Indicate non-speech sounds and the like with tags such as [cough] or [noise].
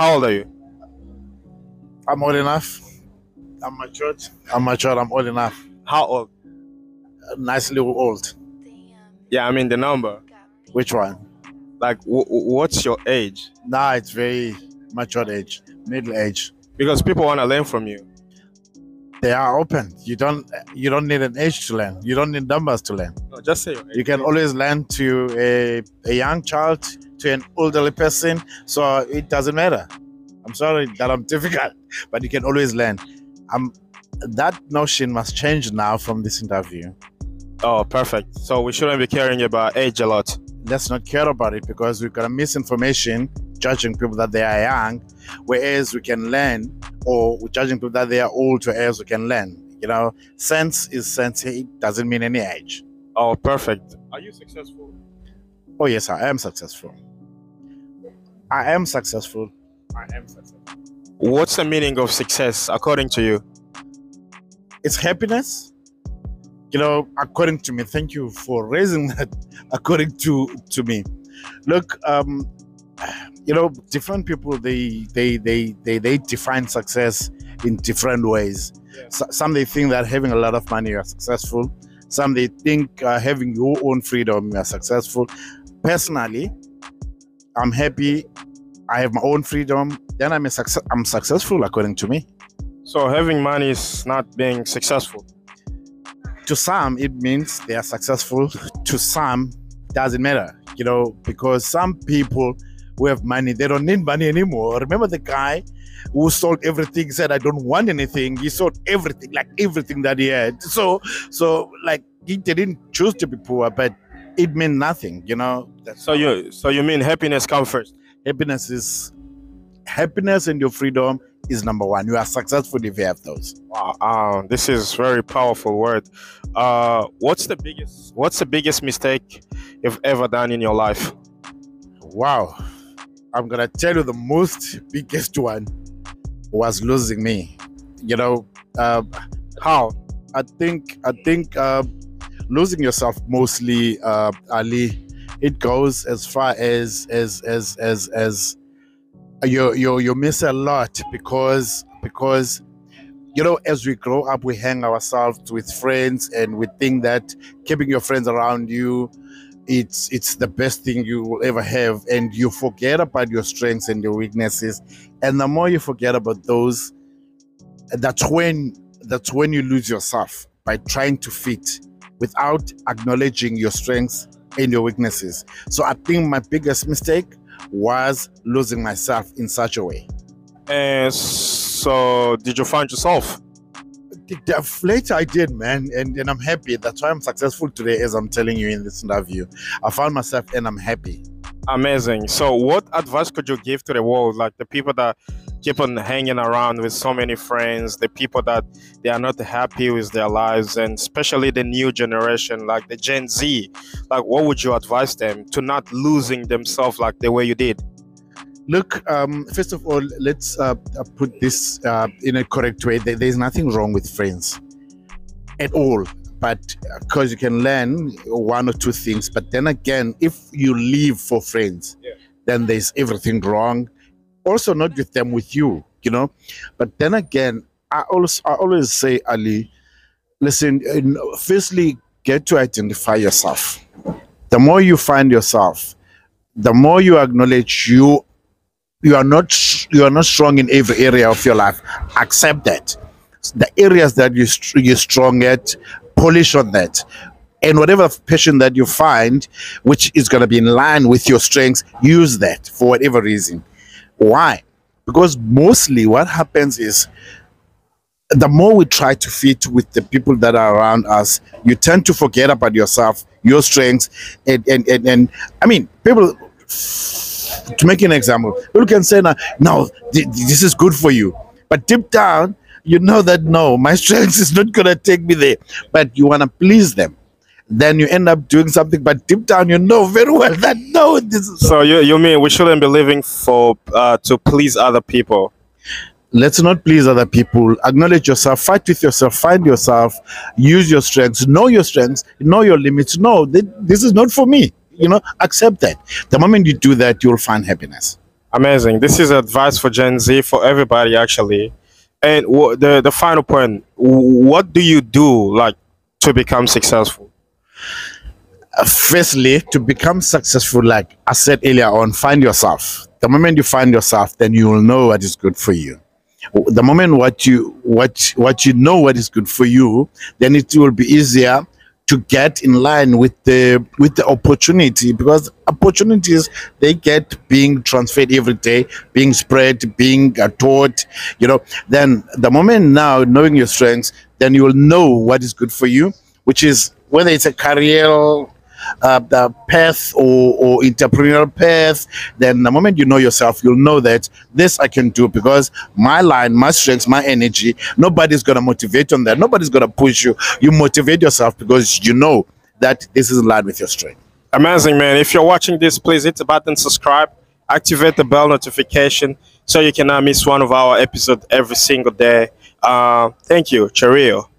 How old are you? I'm old enough. I'm matured. I'm matured. I'm old enough. How old? Nicely old. Yeah, I mean the number. Which one? Like, w- what's your age? Nah, it's very matured age, middle age. Because people want to learn from you. They are open. You don't. You don't need an age to learn. You don't need numbers to learn. No, just say your age. You can always learn to a, a young child, to an elderly person. So it doesn't matter. I'm sorry that I'm [laughs] difficult, but you can always learn. Um, that notion must change now from this interview. Oh, perfect. So we shouldn't be caring about age a lot. let's not care about it because we've got a misinformation judging people that they are young, whereas we can learn, or we're judging people that they are old, whereas we can learn. You know, sense is sense. It doesn't mean any age. Oh, perfect. Are you successful? Oh yes, I am successful. I am successful. I am successful. What's the meaning of success according to you? It's happiness. You know, according to me. Thank you for raising [laughs] that. According to to me, look, um, you know, different people they they they they they define success in different ways. Yeah. So, some they think that having a lot of money are successful. Some they think uh, having your own freedom you are successful. Personally, I'm happy. I have my own freedom. Then I'm a success. I'm successful according to me. So having money is not being successful. To some, it means they are successful. To some, doesn't matter. You know, because some people who have money, they don't need money anymore. Remember the guy who sold everything, said, I don't want anything. He sold everything, like everything that he had. So, so like he didn't choose to be poor, but it meant nothing, you know. That's So you so you mean happiness comes first? happiness is happiness and your freedom is number one. You are successful if you have those. Wow, um, this is very powerful word. Uh, what's the biggest What's the biggest mistake you've ever done in your life? Wow. I'm gonna tell you the most biggest one was losing me. You know, uh, How? I think I think uh, losing yourself mostly, uh, Ali. It goes as far as as as as as you you you miss a lot because because you know as we grow up we hang ourselves with friends and we think that keeping your friends around you it's it's the best thing you will ever have and you forget about your strengths and your weaknesses and the more you forget about those that's when that's when you lose yourself by trying to fit without acknowledging your strengths and your weaknesses so i think my biggest mistake was losing myself in such a way And so, did you find yourself? Later I did, man, and, and I'm happy. That's why I'm successful today, as I'm telling you in this interview. I found myself and I'm happy. Amazing. So, what advice could you give to the world, like the people that keep on hanging around with so many friends, the people that they are not happy with their lives, and especially the new generation, like the Gen Z? Like, what would you advise them to not losing themselves like the way you did? Look, um, first of all, let's uh, uh, put this uh, in a correct way. There's nothing wrong with friends at all, but because you can learn one or two things. But then again, if you leave for friends, Yeah. then there's everything wrong. Also, not with them, with you, you know. But then again, I always, I always say, Ali, listen. Firstly, get to identify yourself. The more you find yourself, the more you acknowledge you you are not you are not strong in every area of your life accept that the areas that you you're strong at polish on that and whatever passion that you find which is going to be in line with your strengths use that for whatever reason why? Because mostly what happens is the more we try to fit with the people that are around us you tend to forget about yourself your strengths and and and, and i mean people to make an example, people can say, now, no, th- this is good for you," but deep down, you know that no, my [laughs] strength is not gonna take me there. But you wanna please them, then you end up doing something. But deep down, you know very well that no, this is. So, you, you mean we shouldn't be living for uh, to please other people? Let's not please other people. Acknowledge yourself. Fight with yourself. Find yourself. Use your strengths. Know your strengths. Know your limits. No, th- this is not for me. You know, accept that. The moment you do that, you'll find happiness. Amazing. This is advice for Gen Z for everybody actually. And wha- the the final point, wh- what do you do like to become successful? Uh, firstly, to become successful, like I said earlier on, find yourself. The moment you find yourself, then you will know what is good for you. The moment what you what what you know what is good for you, then it will be easier to get in line with the with the opportunity because opportunities they get being transferred every day, being spread, being uh, taught. You know, then the moment now knowing your strengths, then you will know what is good for you, which is whether it's a career uh, the path or, or entrepreneurial path, then the moment you know yourself, you'll know that this I can do because my line, my strengths, my energy, nobody's going to motivate on that. Nobody's going to push you. You motivate yourself because you know that this is in line with your strength. Amazing, man. If you're watching this, please hit the button, subscribe, activate the bell notification so you cannot miss one of our episodes every single day. Uh, thank you. Cheerio.